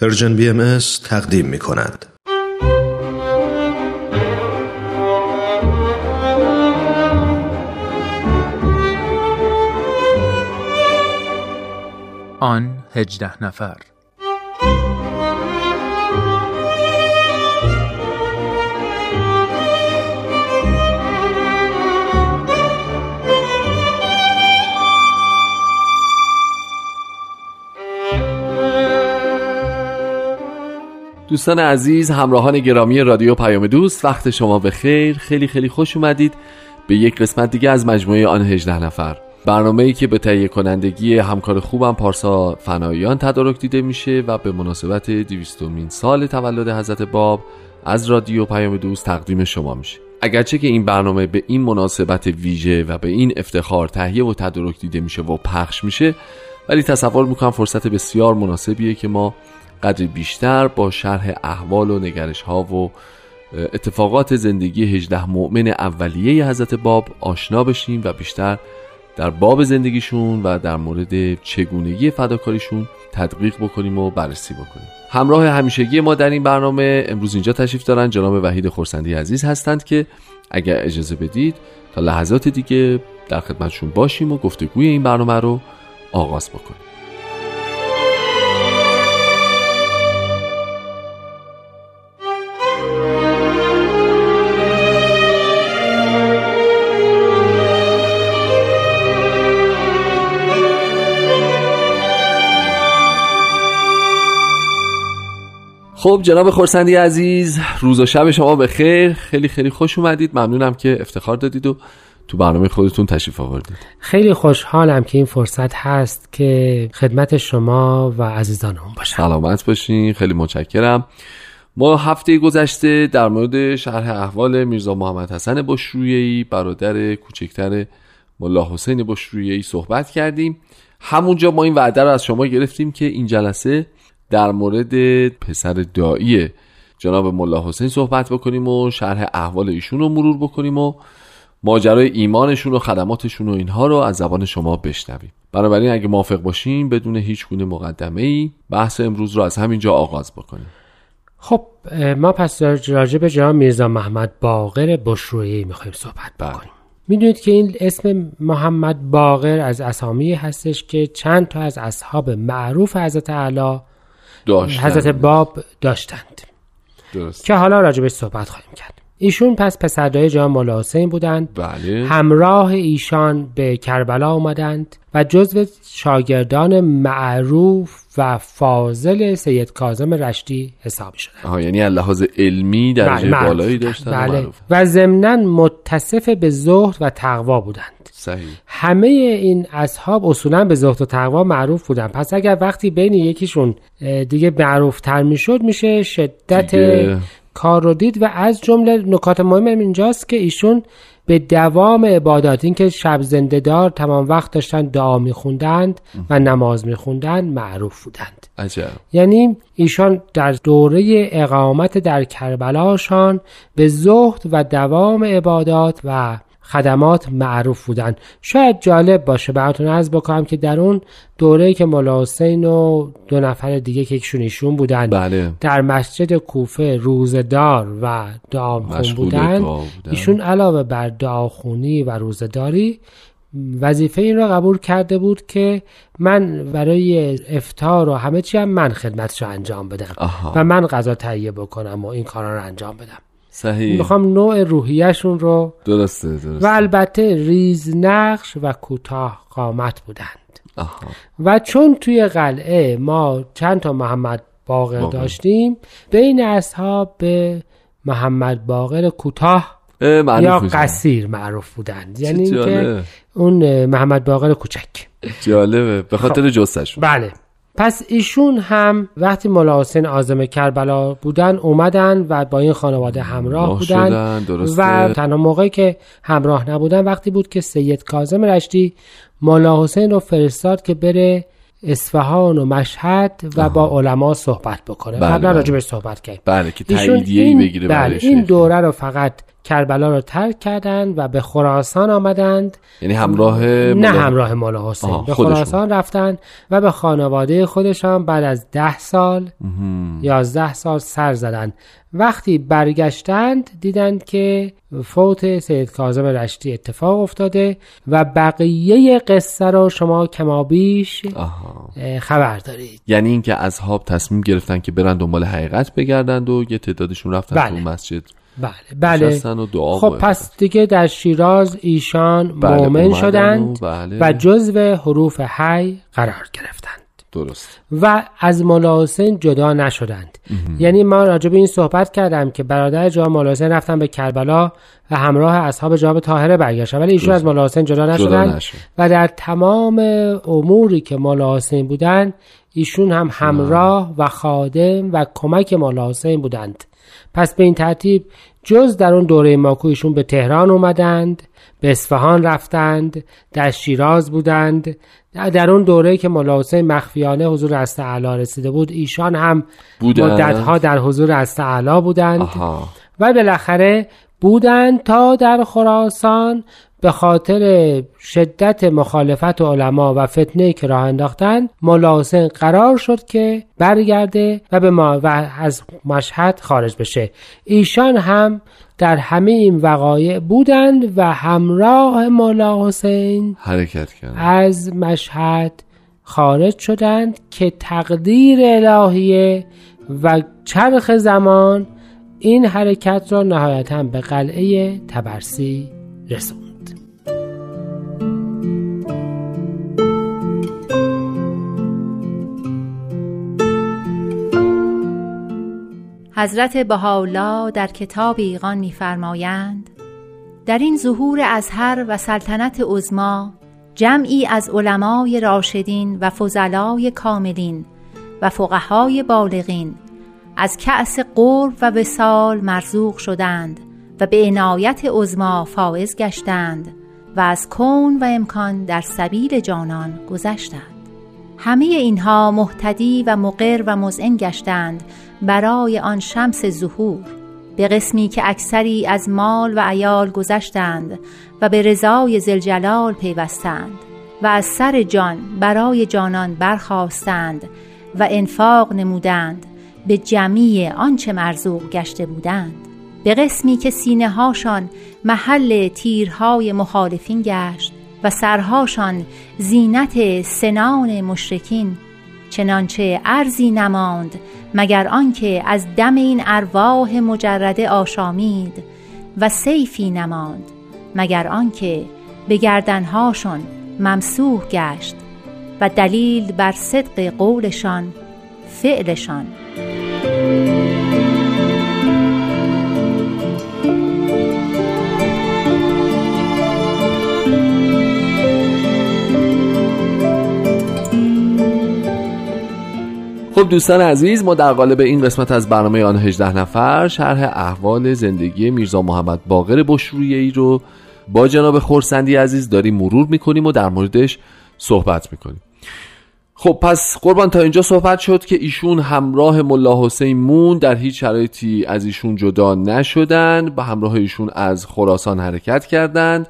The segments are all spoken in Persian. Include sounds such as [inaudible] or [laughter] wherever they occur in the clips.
پرژن بی ام تقدیم می کند. آن هجده نفر دوستان عزیز همراهان گرامی رادیو پیام دوست وقت شما به خیر خیلی خیلی خوش اومدید به یک قسمت دیگه از مجموعه آن 18 نفر. برنامه ای که به تهیه کنندگی همکار خوبم پارسا فنایان تدارک دیده میشه و به مناسبت دیویستومین سال تولد حضرت باب از رادیو پیام دوست تقدیم شما میشه. اگرچه که این برنامه به این مناسبت ویژه و به این افتخار تهیه و تدارک دیده میشه و پخش میشه ولی تصور می‌کنم فرصت بسیار مناسبیه که ما قدر بیشتر با شرح احوال و نگرش ها و اتفاقات زندگی 18 مؤمن اولیه حضرت باب آشنا بشیم و بیشتر در باب زندگیشون و در مورد چگونگی فداکاریشون تدقیق بکنیم و بررسی بکنیم. همراه همیشگی ما در این برنامه امروز اینجا تشریف دارن جناب وحید خورسندی عزیز هستند که اگر اجازه بدید تا لحظات دیگه در خدمتشون باشیم و گفتگوی این برنامه رو آغاز بکنیم. خب جناب خورسندی عزیز روز و شب شما به خیر خیلی خیلی خوش اومدید. ممنونم که افتخار دادید و تو برنامه خودتون تشریف آوردید. خیلی خوشحالم که این فرصت هست که خدمت شما و عزیزانم باشم. سلامت باشین. خیلی متشکرم. ما هفته گذشته در مورد شرح احوال میرزا محمد حسن بشرویهی برادر کوچکتر ملا حسین بشرویهی صحبت کردیم. همونجا ما این وعده رو از شما گرفتیم که این جلسه در مورد پسر دایی جناب ملا حسین صحبت بکنیم و شرح احوال ایشون رو مرور بکنیم و ماجرای ایمانشون و خدماتشون و اینها رو از زبان شما بشنویم. بنابراین اگه موافق باشیم بدون هیچ گونه مقدمه ای بحث امروز رو از همینجا آغاز بکنیم. خب ما پس راجع به جناب میرزا محمد باقر بشرویی می‌خوایم صحبت بکنیم. می‌دونید که این اسم محمد باقر از اسامی هستش که چند تا از اصحاب معروف حضرت اعلی داشتند. حضرت باب داشتند. درست. که حالا راجبش صحبت خواهیم کرد. ایشون پس پسردای جان مولا حسین بودند بله همراه ایشان به کربلا آمدند و جزو شاگردان معروف و فاضل سید کاظم رشتی حساب شدند آها یعنی لحاظ علمی درجه بله،. بالایی داشتن و بله. و ضمنا متصف به زهد و تقوا بودند صحیح همه این اصحاب اصولا به زهد و تقوا معروف بودن پس اگر وقتی بین یکیشون دیگه معروف تر می‌شد میشه شدت دیگه. کار رو دید و از جمله نکات مهم اینجاست که ایشون به دوام عبادات این که شب زنده دار تمام وقت داشتن دعا میخوندند و نماز میخوندند معروف بودند. عجب. یعنی ایشان در دوره اقامت در کربلاشان به زهد و دوام عبادات و خدمات معروف بودند شاید جالب باشه براتون از بکنم که در اون دوره که مولا حسین و دو نفر دیگه که یکشون ایشون بودند بله در مسجد کوفه روزدار و دعاخون دعا بودن. ایشون علاوه بر دعاخونی و روزداری وظیفه این را قبول کرده بود که من برای افتار و همه چی هم من خدمتش رو انجام بدم آها. و من غذا تهیه بکنم و این کارا رو انجام بدم صحیح. می‌خوام نوع روحیهشون رو درسته درسته. و البته ریز نقش و کوتاه قامت بودند. آها. و چون توی قلعه ما چند تا محمد باقر باقر. داشتیم بین اصحاب به محمد باقر کوتاه یا. قصیر معروف بودند. یعنی اینکه جالب. اون محمد باقر کوچک. جالبه. به خاطر خب. جستشون بله. پس ایشون هم وقتی مولا حسین عازم کربلا بودن اومدن و با این خانواده همراه بودن. و تنها موقعی که همراه نبودن وقتی بود که سید کاظم رشتی مولا حسین رو فرستاد که بره اصفهان و مشهد و با علما صحبت بکنه بله، قبلا بله. راجبش صحبت کردیم بله که تاییدیه ای این- بگیره بله این. دوره رو فقط کربلا را ترک کردند و به خراسان آمدند. یعنی همراه نه مولا- همراه مولا حسین. آها، به خودشون. خراسان رفتن و به خانواده خودشان بعد از ده سال یازده سال سر زدن وقتی برگشتند دیدند که فوت سید کاظم رشتی اتفاق افتاده و بقیه قصه رو شما کمابیش خبر دارید. یعنی اینکه اصحاب تصمیم گرفتن که برن دنبال حقیقت بگردند و یه تعدادشون رفتن بله. تو مسجد. بله بله. و دعا خب پس دیگه در شیراز ایشان بله، مؤمن شدند و بله. و جزو حروف حی قرار گرفتند. درست. و از مولا حسین جدا نشدند. یعنی ما راجع به این صحبت کردم که برادر جناب مولا حسین رفتن به کربلا و همراه اصحاب جناب طاهره برگشتن. ولی ایشون از مولا حسین جدا نشدند نشد. و در تمام اموری که مولا حسین بودند ایشون هم همراه و خادم و کمک مولا حسین بودند. پس به این ترتیب جز در اون دوره ماکو ایشون به تهران اومدند به اصفهان رفتند در شیراز بودند در اون دوره که مولا حسین مخفیانه حضور است اعلی رسیده بود ایشان هم بودند. مدتها در حضور است اعلی بودند آها و بالاخره بودند تا در خراسان به خاطر شدت مخالفت علما و فتنه که راه انداختن مولا حسین قرار شد که برگرده و به ما و از مشهد خارج بشه. ایشان هم در همه این وقایع بودند و همراه مولا حسین حرکت کردن از مشهد خارج شدند که تقدیر الهیه و چرخ زمان این حرکت را نهایتا به قلعه تبرسی رسوند. حضرت بهاءالله در کتاب ایقان می‌فرمایند در این ظهور ازهر و سلطنت عظما جمعی از علمای راشدین و فضلای کاملین و فقهای بالغین از کأس قرب و وسال مرزوق شدند و به عنایت عظما فائز گشتند و از کون و امکان در سبیل جانان گذشتند. همه اینها محتدی و مقر و مزعن گشتند برای آن شمس ظهور به قسمی که اکثری از مال و عیال گذشتند و به رضای زلجلال پیوستند و از سر جان برای جانان برخواستند و انفاق نمودند به جمیع آنچه مرزوق گشته بودند. به قسمی که سینه هاشان محل تیرهای مخالفین گشت و سرهاشان زینت سنان مشرکین چنانچه ارزی نماند مگر آنکه از دم این ارواح مجرده آشامید و سیفی نماند مگر آنکه به گردنهاشون ممسوح گشت و دلیل بر صدق قولشان فعلشان. خب دوستان عزیز ما در قالب این قسمت از برنامه آن 18 نفر شرح احوال زندگی میرزا محمد باقر بشرویه ای رو با جناب خورسندی عزیز داریم مرور می‌کنیم و در موردش صحبت می‌کنیم. خب پس قربان تا اینجا صحبت شد که ایشون همراه ملا حسین مون در هیچ شرایطی از ایشون جدا نشدن به همراه ایشون از خراسان حرکت کردند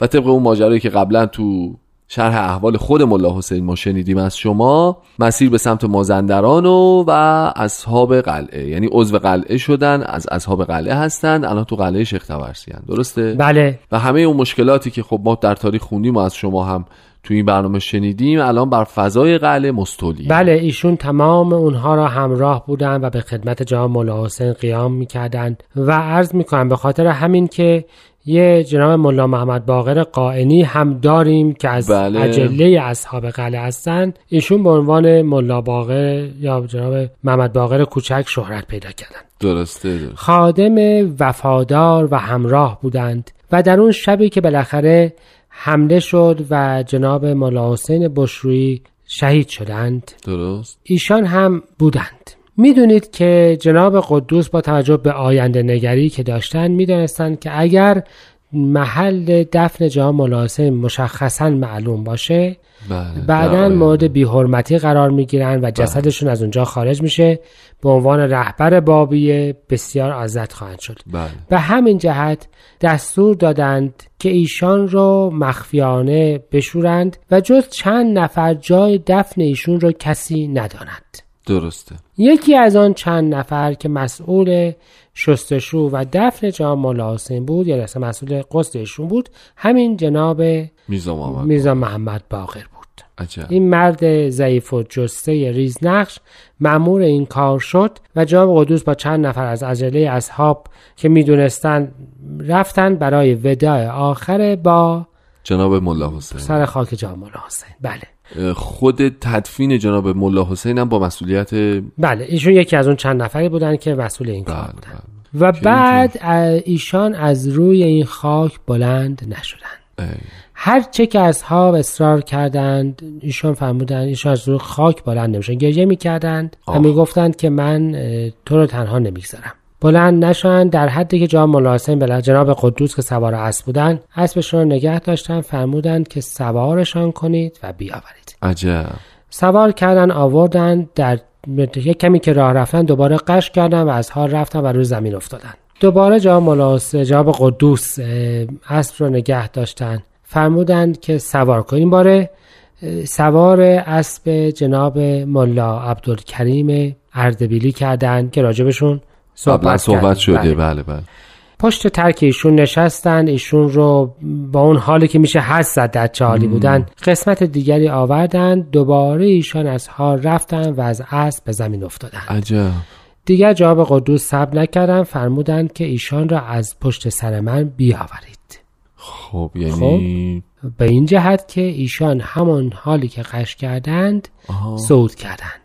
و طبق اون ماجرایی که قبلا تو شرح احوال خود ملا حسین ما شنیدیم از شما. مسیر به سمت مازندران و و اصحاب قلعه. یعنی عضو قلعه شدن از اصحاب قلعه هستند الان تو قلعه شیخ تبرسی درسته؟ بله. و همه اون مشکلاتی که خب ما در تاریخ خوندیم و از شما هم تو این برنامه شنیدیم الان بر فضای قلعه مستولی بله ایشون تمام اونها را همراه بودن و به خدمت جناب مولا حسین قیام می‌کردند و عرض می‌کنم به خاطر همین که یه جناب ملا محمد باقر قائنی هم داریم که از بله. اجله اصحاب قلعه هستند ایشون به عنوان ملا باقر یا جناب محمد باقر کوچک شهرت پیدا کردند درسته, درسته. خادم وفادار و همراه بودند و در اون شبی که بالاخره حمله شد و جناب مولا حسین بشرویی شهید شدند. درست. ایشان هم بودند. می‌دونید که جناب قدوس با توجه به آینده نگری که داشتن می‌دانستند که اگر محل دفن جناب مولا حسین مشخصا معلوم باشه. بله. بعدا بله. مورد بیحرمتی قرار می‌گیرن و جسدشون از اونجا خارج میشه. به عنوان رهبر بابیه بسیار آزد خواهند شد. بله. به همین جهت دستور دادند که ایشان رو مخفیانه بشورند و جز چند نفر جای دفن ایشون رو کسی نداند. درسته. یکی از آن چند نفر که مسئول شستشو و دفن جناب مولا حسین بود یا اصلا مسئول قصد ایشون بود. همین جناب میرزا محمد محمد باقر بود. عجب. این مرد ضعیف و جسته ریزنقش مأمور این کار شد و جناب قدوس با چند نفر از عجله اصحاب که می‌دونستند رفتن برای وداع آخر با جناب ملا حسین. سر خاک جناب مولا حسین. بله. خود تدفین جناب ملا حسین هم با مسئولیت بله بله ایشون یکی از اون چند نفری بودن که مسئول این کار بودن بله. و بعد ایشان از روی این خاک بلند نشدند. هر چه که اصحاب اصرار کردند ایشان فرمودند ایشان از روی خاک بلند نمیشن گریه می‌کردند و. می‌گفتند که من تو رو تنها نمی‌گذارم بلند نشن در حدی که مولا حسین بلا جناب قدوس که سوار اسب بودن اسبشون رو نگه داشتن فرمودند که سوارشان کنید و بیاورید. عجب. سوار کردن آوردن در یک کمی که راه رفتن دوباره قش کردن و از حال رفتن و روی زمین افتادن. دوباره جناب مولا حسین- جناب قدوس اسب رو نگه داشتن. فرمودند که سوار کنیم باره سوار اسب جناب ملا عبدالکریم اردبیلی کردن که راجبشون صحبت, صحبت. شده. بله. بله بله. پشت ترک ایشون نشستن. ایشون رو با اون حالی که میشه حس زد در چه حالی بودن قسمت دیگری آوردن. دوباره ایشان از حال رفتن و از اسب به زمین افتادن. عجب. دیگر جواب قدوس صبر نکردن. فرمودند که ایشان را از پشت سر من بیاورید. خب یعنی به این جهت که ایشان همان حالی که قش کردند. صعود کردند.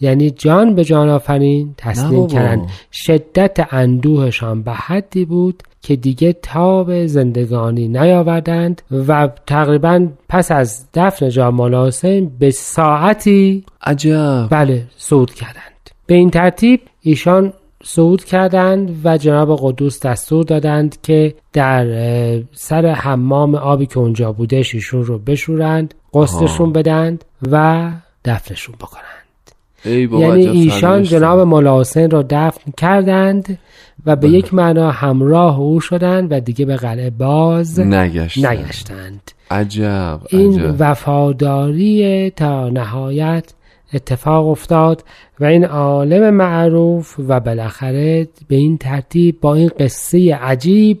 یعنی جان به جان آفرین تسلیم. کردند شدت اندوهشان به حدی بود که دیگه تاب زندگانی نیاوردند و تقریبا پس از دفن جان مولا حسین به ساعتی عجب. بله صعود کردند. به این ترتیب ایشان صعود کردند و جناب قدوس دستور دادند که در سر حمام آبی که اونجا بودش ایشون رو بشورند قسطشون بدند و دفنشون بکنند. ای بابا یعنی ایشان. جناب مولا حسین را دفن کردند و به یک معنا همراه او شدند و دیگه به قلعه باز نگشت نگشتند عجب این عجب وفاداری تا نهایت اتفاق افتاد و این عالم معروف و بالاخره به این ترتیب با این قصه عجیب.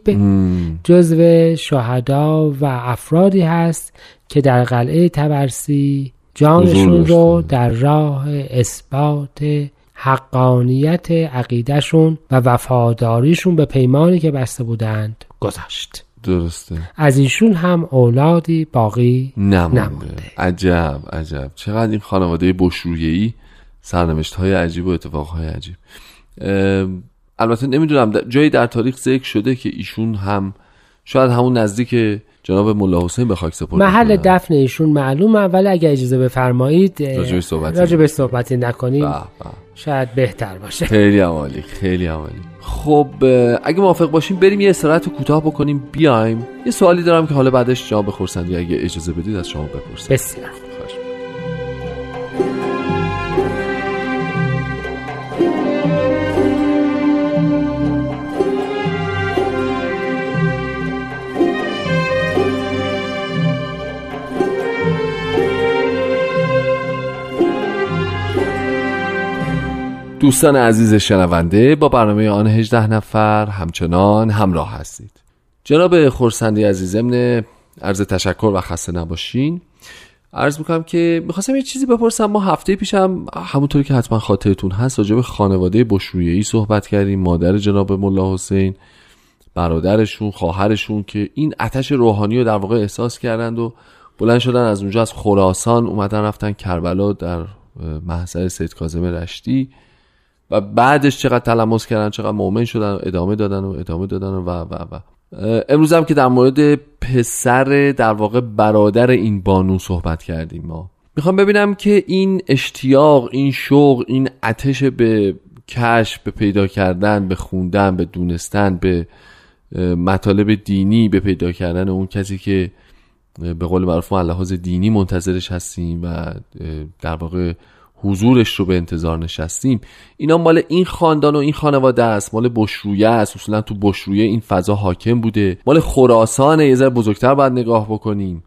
جزو شهدا و افرادی هست که در قلعه تبرسی جانشون رو. در راه اثبات حقانیت عقیدهشون و وفاداریشون به پیمانی که بسته بودند گذاشت درسته از ایشون هم اولادی باقی نمونده. نمونده. عجب عجب چقدر این خانواده بشرویه‌ای سرنوشت های عجیب و اتفاق های عجیب البته نمی‌دونم جایی در تاریخ ذکر شده که ایشون هم شاید همون نزدیک جناب ملا حسین به خاک سپرده محل. دفن ایشون معلومه. ولی اگه اجازه بفرمایید اه، راجبش صحبتی راجبش صحبتی نکنیم. شاید بهتر باشه. [laughs] خیلی عالی خیلی عالی خب اگه موافق باشیم بریم یه استراحت کوتاه بکنیم بیایم. یه سوالی دارم که حالا بعدش جواب خورسندی اگه اجازه بدید از شما بپرسم. بسیار. دوستان عزیز شنونده با برنامه آن 18 نفر همچنان همراه هستید. جناب خورسندی عزیز ضمن عرض تشکر و خسته نباشین عرض می‌کنم که می‌خواستم یه چیزی بپرسم. ما هفته پیشم همونطوری که حتما خاطرتون هست راجع به خانواده بشرویه‌ای صحبت کردیم. مادر جناب ملا حسین برادرشون خواهرشون که این آتش روحانی رو در واقع احساس کردند و بلند شدن از اونجا از خراسان اومدن رفتن کربلا در محضر سید کاظم رشتی. و بعدش چقدر تلمس کردن چقدر مؤمن شدن و ادامه دادن و ادامه دادن و و و. اه، امروز هم که در مورد پسر در واقع برادر این بانو صحبت کردیم ما. می‌خوام ببینم که این اشتیاق این شوق این آتش به کشف به پیدا کردن به خوندن به دونستن به مطالب دینی به پیدا کردن اون کسی که به قول معروف ما لحاظ دینی منتظرش هستیم و در واقع حضورش رو به انتظار نشستیم. اینا مال این خاندان و این خانواده است. مال بشرویه است. اصولا تو بشرویه این فضا حاکم بوده. مال خراسان یه ذره بزرگتر باید نگاه بکنیم.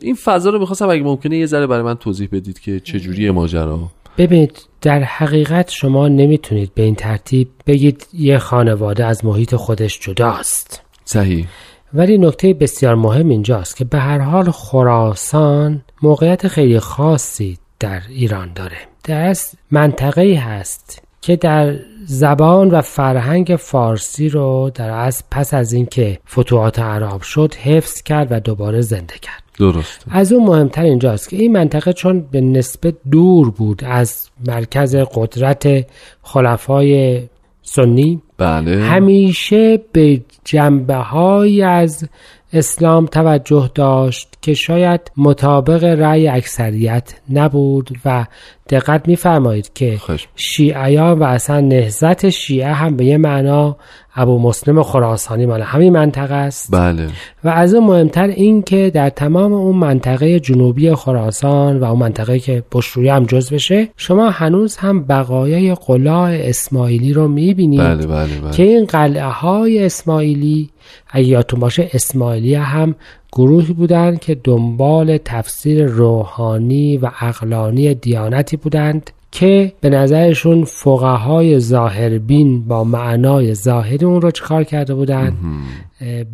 این فضا رو می‌خواستم اگه ممکنه یه ذره برای من توضیح بدید که چجوری ماجرا؟ ببینید در حقیقت شما نمی‌تونید به این ترتیب بگید یه خانواده از محیط خودش جداست. صحیح. ولی نکته بسیار مهم اینجاست که به هر حال خراسان موقعیت خیلی خاصی در ایران داره. در منطقه هست که در زبان و فرهنگ فارسی رو در از پس از اینکه فتوحات عرب شد حفظ کرد و دوباره زنده کرد. درست. از اون مهمتر اینجاست که این منطقه چون به نسبت دور بود از مرکز قدرت خلفای سنی بله. همیشه به جنبه های از اسلام توجه داشت که شاید مطابق رأی اکثریت نبود و دقت میفرمایید که شیعیان و اصلا نهزت شیعه هم به یه معنا ابو مسلم خراسانی مال همین منطقه است. بله. و از اون مهمتر این که در تمام اون منطقه جنوبی خراسان و اون منطقه که بشروی هم جز بشه شما هنوز هم بقایای قلاع اسماعیلی رو می‌بینید بله بله بله. که این قلعه های اسماعیلی اگه یادتون باشه اسماعیلی هم گروهی بودند که دنبال تفسیر روحانی و اقلانی دیانتی بودند که به نظرشون فقهای ظاهربین با معنای ظاهری اون رو چکار کرده بودند.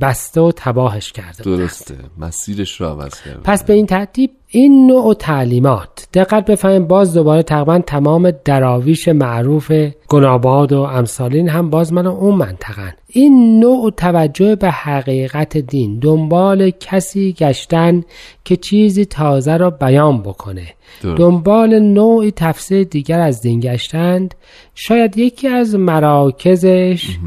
بسته و تباهش کرده درسته. مسیرش رو عوض کرده پس به این ترتیب این نوع تعلیمات. دقت بفهمیم باز دوباره تقریبا تمام دراویش معروف گناباد و امثالین هم باز من اون منطقن. این نوع توجه به حقیقت دین دنبال کسی گشتن که چیزی تازه را بیان بکنه. دنبال نوعی تفسیر دیگر از دین گشتند. شاید یکی از مراکزش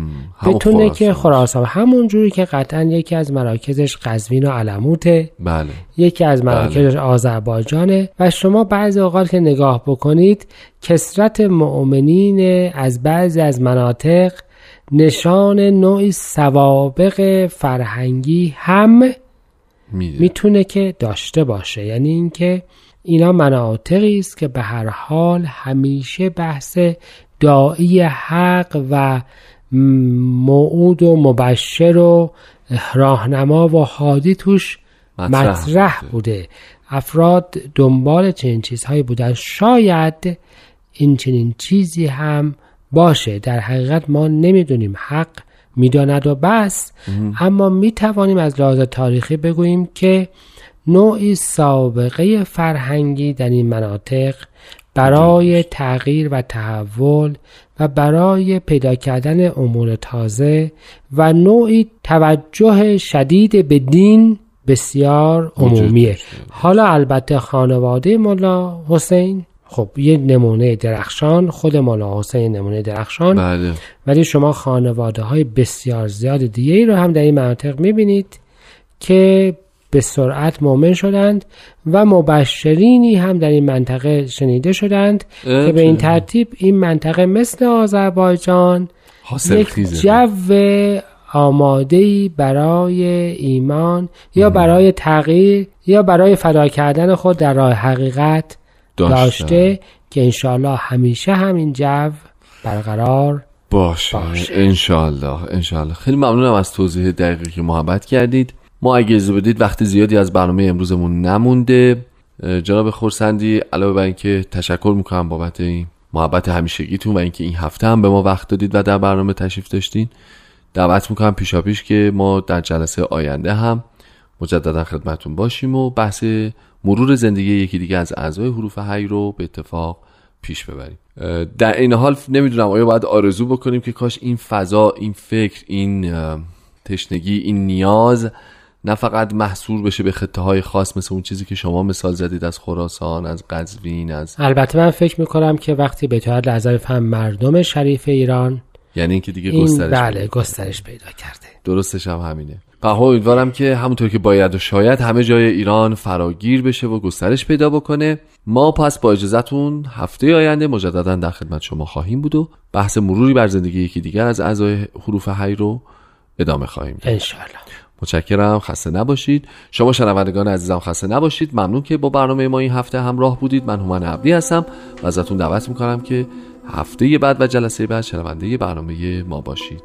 بتونه که خراسان. همون جوری که قطعا یکی از مراکزش قزوین و علموته. بله. یکی از مراکزش بله. آذربایجانه و شما بعضی اوقات که نگاه بکنید کسرت مؤمنین از بعضی از مناطق نشان نوعی سوابق فرهنگی هم می‌تونه که داشته باشه. یعنی اینکه اینا مناطقی است که به هر حال همیشه بحث دایی حق و موعود و مبشر و راهنما و حادی توش مطرح, مطرح بوده. افراد دنبال چنین چیزهایی بودن. شاید این چنین چیزی هم باشه. در حقیقت ما نمی‌دونیم. حق می‌داند و بس. اما می‌توانیم از لحاظ تاریخی بگوییم که نوعی سابقه فرهنگی در این مناطق برای تغییر و تحول و برای پیدا کردن امور تازه و نوعی توجه شدید به دین بسیار عمومیه. حالا البته خانواده مولا حسین خب یه نمونه درخشان خود مولا حسین نمونه درخشان. بله. ولی شما خانواده های بسیار زیاد دیگه ای رو هم در این مناطق می‌بینید که به سرعت مؤمن شدند و مبشرینی هم در این منطقه شنیده شدند که به این ترتیب این منطقه مثل آذربایجان یک جو آماده برای ایمان یا برای تغییر یا برای فدا کردن خود در راه حقیقت داشته, که انشاءالله همیشه همین جو برقرار باشه, باشه. انشالله انشالله خیلی ممنونم از توضیح دقیقی که محبت کردید. ما اگه اجازه بدید وقت زیادی از برنامه امروزمون نمونده. جناب خورسندی علاوه بر اینکه تشکر می‌کنم بابت این محبت همیشگیتون و اینکه این هفته هم به ما وقت دادید و در برنامه تشریف داشتین دعوت می‌کنم پیشا پیش که ما در جلسه آینده هم مجددا خدمتون باشیم و بحث مرور زندگی یکی دیگه از اعضای حروف هی رو به اتفاق پیش ببریم. در این حال نمی‌دونم آیا باید آرزو بکنیم که کاش این فضا این فکر این تشنگی این نیاز نه فقط محصور بشه به خطه های خاص مثل اون چیزی که شما مثال زدید از خراسان از قزوین از البته من فکر می‌کنم که وقتی به طور لحظه فهم مردم شریف ایران یعنی اینکه دیگه این گسترش بله پیدا. گسترش پیدا کرده. درستش هم همینه. امیدوارم که همونطور که باید و شاید همه جای ایران فراگیر بشه و گسترش پیدا بکنه. ما پس با اجازهتون هفته آینده مجددا در خدمت شما خواهیم بود و بحث مروری بر زندگی یکی دیگر از اعضای حروف هی رو ادامه خواهیم داد. انشالله متشکرم خسته نباشید. شما شنوندگان عزیزم خسته نباشید. ممنون که با برنامه ما این هفته همراه بودید. من هومن عبدی هستم. و ازتون دعوت می‌کنم که هفته بعد و جلسه بعد شنونده برنامه ما باشید.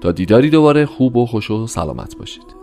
تا دیداری دوباره خوب و خوش و سلامت باشید.